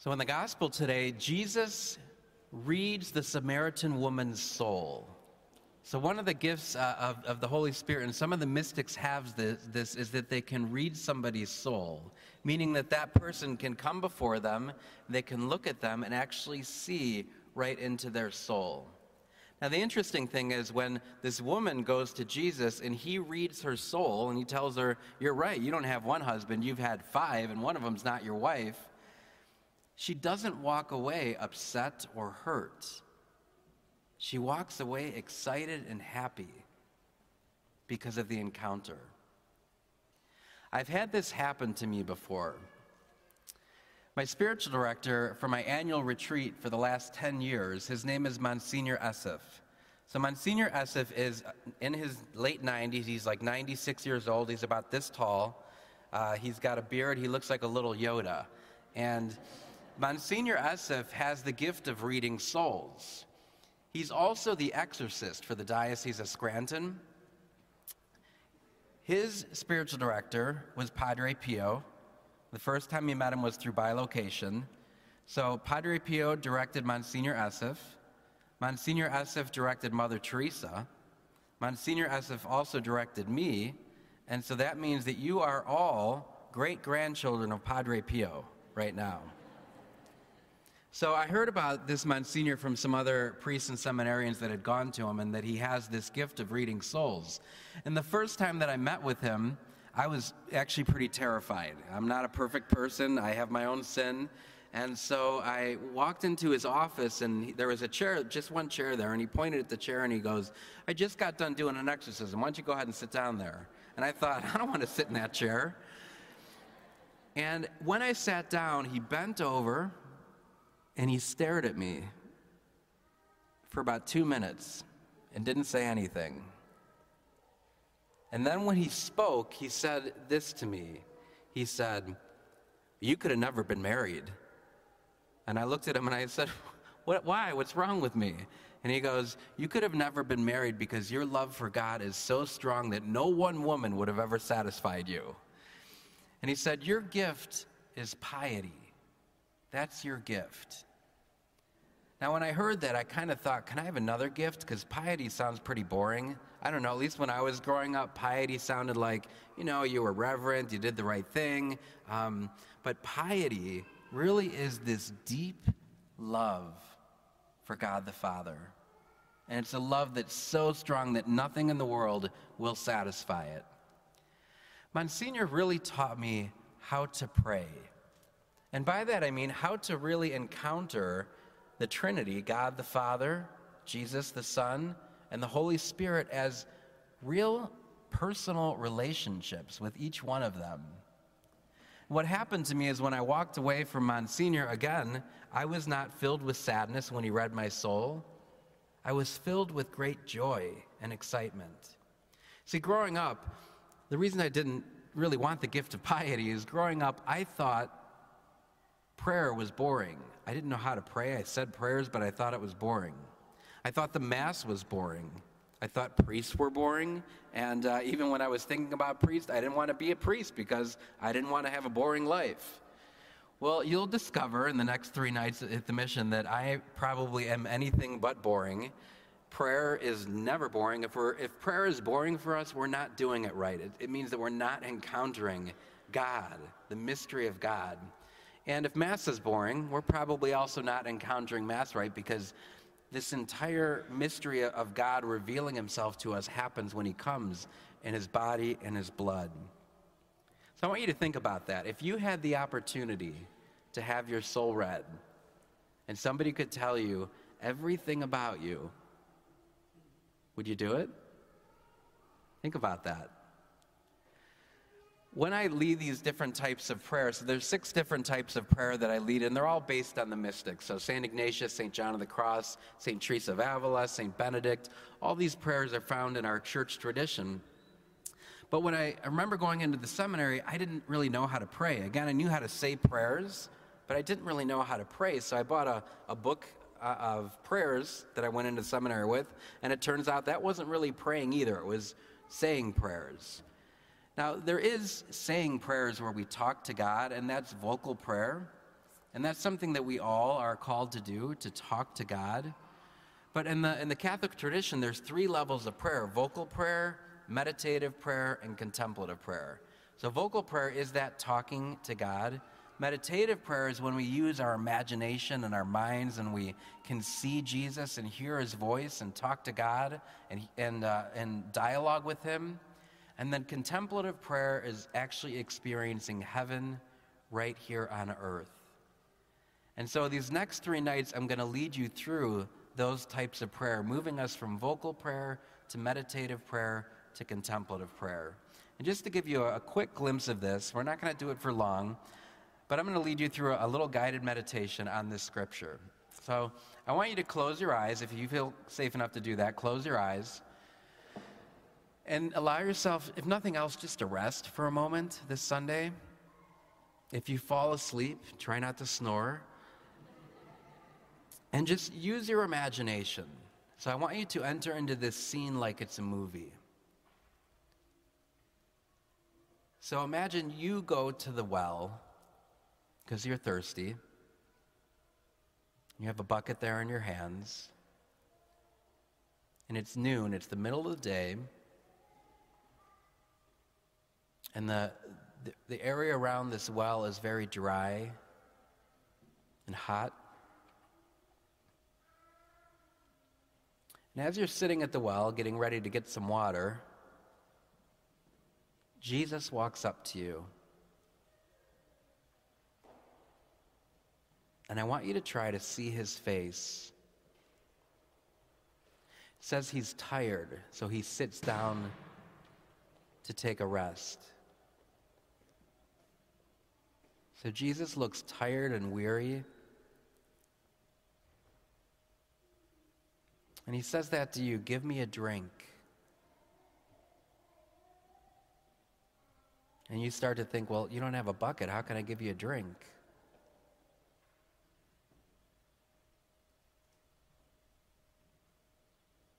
So, in the gospel today, Jesus reads the Samaritan woman's soul. So, one of the gifts uh, of, of the Holy Spirit, and some of the mystics have this, this, is that they can read somebody's soul, meaning that that person can come before them, they can look at them, and actually see right into their soul. Now, the interesting thing is when this woman goes to Jesus and he reads her soul and he tells her, You're right, you don't have one husband, you've had five, and one of them's not your wife she doesn't walk away upset or hurt. She walks away excited and happy because of the encounter. I've had this happen to me before. My spiritual director for my annual retreat for the last 10 years, his name is Monsignor Esseff. So, Monsignor Esseff is in his late 90s. He's like 96 years old. He's about this tall. Uh, he's got a beard. He looks like a little Yoda. And Monsignor Esseff has the gift of reading souls. He's also the exorcist for the Diocese of Scranton. His spiritual director was Padre Pio. The first time he met him was through bilocation. So Padre Pio directed Monsignor Esseff. Monsignor Esseff directed Mother Teresa. Monsignor Esseff also directed me. And so that means that you are all great grandchildren of Padre Pio right now. So I heard about this Monsignor from some other priests and seminarians that had gone to him and that he has this gift of reading souls. And the first time that I met with him, I was actually pretty terrified. I'm not a perfect person, I have my own sin. And so I walked into his office, and he, there was a chair, just one chair there, and he pointed at the chair and he goes, I just got done doing an exorcism. Why don't you go ahead and sit down there? And I thought, I don't want to sit in that chair. And when I sat down, he bent over and he stared at me for about two minutes and didn't say anything. And then when he spoke, he said this to me. He said, You could have never been married. And I looked at him and I said, what, Why? What's wrong with me? And he goes, You could have never been married because your love for God is so strong that no one woman would have ever satisfied you. And he said, Your gift is piety. That's your gift. Now, when I heard that, I kind of thought, can I have another gift? Because piety sounds pretty boring. I don't know, at least when I was growing up, piety sounded like, you know, you were reverent, you did the right thing. Um, but piety really is this deep love for God the Father. And it's a love that's so strong that nothing in the world will satisfy it. Monsignor really taught me how to pray. And by that I mean how to really encounter the Trinity, God the Father, Jesus the Son, and the Holy Spirit as real personal relationships with each one of them. What happened to me is when I walked away from Monsignor again, I was not filled with sadness when he read my soul. I was filled with great joy and excitement. See, growing up, the reason I didn't really want the gift of piety is growing up, I thought prayer was boring. I didn't know how to pray. I said prayers, but I thought it was boring. I thought the Mass was boring. I thought priests were boring. And uh, even when I was thinking about priests, I didn't want to be a priest because I didn't want to have a boring life. Well, you'll discover in the next three nights at the mission that I probably am anything but boring. Prayer is never boring. If, we're, if prayer is boring for us, we're not doing it right. It, it means that we're not encountering God, the mystery of God. And if Mass is boring, we're probably also not encountering Mass right because this entire mystery of God revealing himself to us happens when he comes in his body and his blood. So I want you to think about that. If you had the opportunity to have your soul read, and somebody could tell you everything about you, would you do it? Think about that when I lead these different types of prayers, so there's six different types of prayer that I lead, and they're all based on the mystics. So St. Ignatius, St. John of the Cross, St. Teresa of Avila, St. Benedict, all these prayers are found in our church tradition. But when I, I remember going into the seminary, I didn't really know how to pray. Again, I knew how to say prayers, but I didn't really know how to pray. So I bought a, a book uh, of prayers that I went into seminary with, and it turns out that wasn't really praying either. It was saying prayers. Now, there is saying prayers where we talk to God, and that's vocal prayer. And that's something that we all are called to do, to talk to God. But in the, in the Catholic tradition, there's three levels of prayer vocal prayer, meditative prayer, and contemplative prayer. So, vocal prayer is that talking to God. Meditative prayer is when we use our imagination and our minds and we can see Jesus and hear his voice and talk to God and, and, uh, and dialogue with him. And then contemplative prayer is actually experiencing heaven right here on earth. And so these next three nights, I'm going to lead you through those types of prayer, moving us from vocal prayer to meditative prayer to contemplative prayer. And just to give you a, quick glimpse of this, we're not going to do it for long, but I'm going to lead you through a, little guided meditation on this scripture. So I want you to close your eyes. If you feel safe enough to do that, close your eyes. And allow yourself, if nothing else, just to rest for a moment this Sunday. If you fall asleep, try not to snore. And just use your imagination. So I want you to enter into this scene like it's a movie. So imagine you go to the well because you're thirsty. You have a bucket there in your hands. And it's noon, it's the middle of the day. And the, the, the area around this well is very dry and hot. And as you're sitting at the well, getting ready to get some water, Jesus walks up to you. And I want you to try to see his face. It says he's tired, so he sits down to take a rest. So Jesus looks tired and weary. And he says that to you Give me a drink. And you start to think, Well, you don't have a bucket. How can I give you a drink?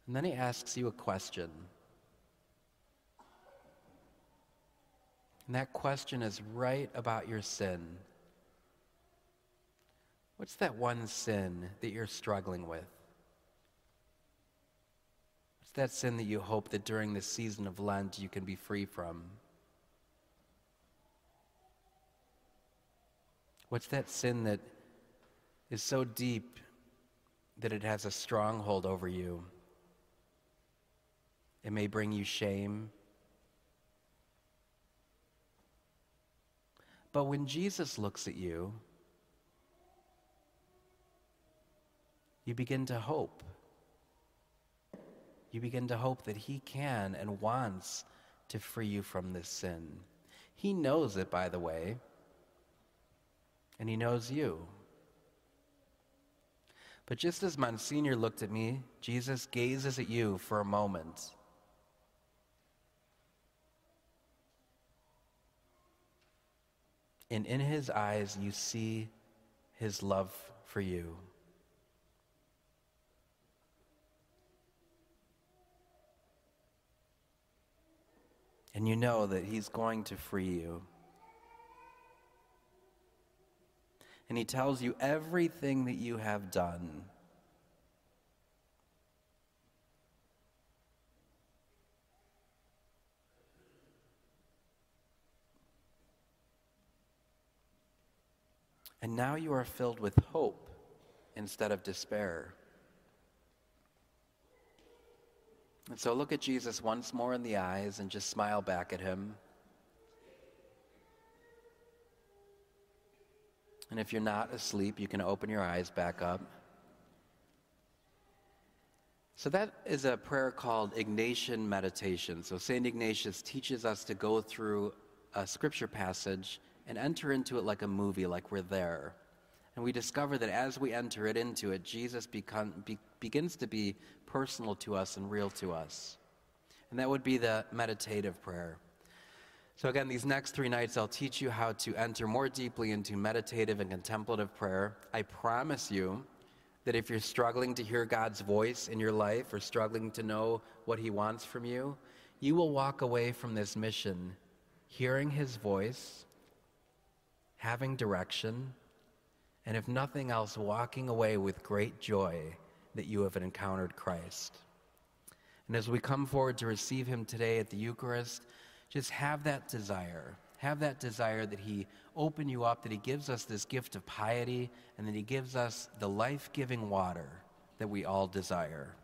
And then he asks you a question. And that question is right about your sin. What's that one sin that you're struggling with? What's that sin that you hope that during this season of Lent you can be free from? What's that sin that is so deep that it has a stronghold over you? It may bring you shame. But when Jesus looks at you, you begin to hope. You begin to hope that He can and wants to free you from this sin. He knows it, by the way, and He knows you. But just as Monsignor looked at me, Jesus gazes at you for a moment and in his eyes you see his love for you. And you know that he's going to free you. And he tells you everything that you have done. And now you are filled with hope instead of despair. And so look at Jesus once more in the eyes and just smile back at him. And if you're not asleep, you can open your eyes back up. So, that is a prayer called Ignatian meditation. So, St. Ignatius teaches us to go through a scripture passage and enter into it like a movie, like we're there. And we discover that as we enter it into it, Jesus become, be, begins to be personal to us and real to us. And that would be the meditative prayer. So, again, these next three nights, I'll teach you how to enter more deeply into meditative and contemplative prayer. I promise you that if you're struggling to hear God's voice in your life or struggling to know what He wants from you, you will walk away from this mission hearing His voice having direction, and if nothing else, walking away with great joy that you have encountered Christ. And as we come forward to receive him today at the Eucharist, just have that desire. Have that desire that he open you up, that he gives us this gift of piety, and that he gives us the life giving water that we all desire.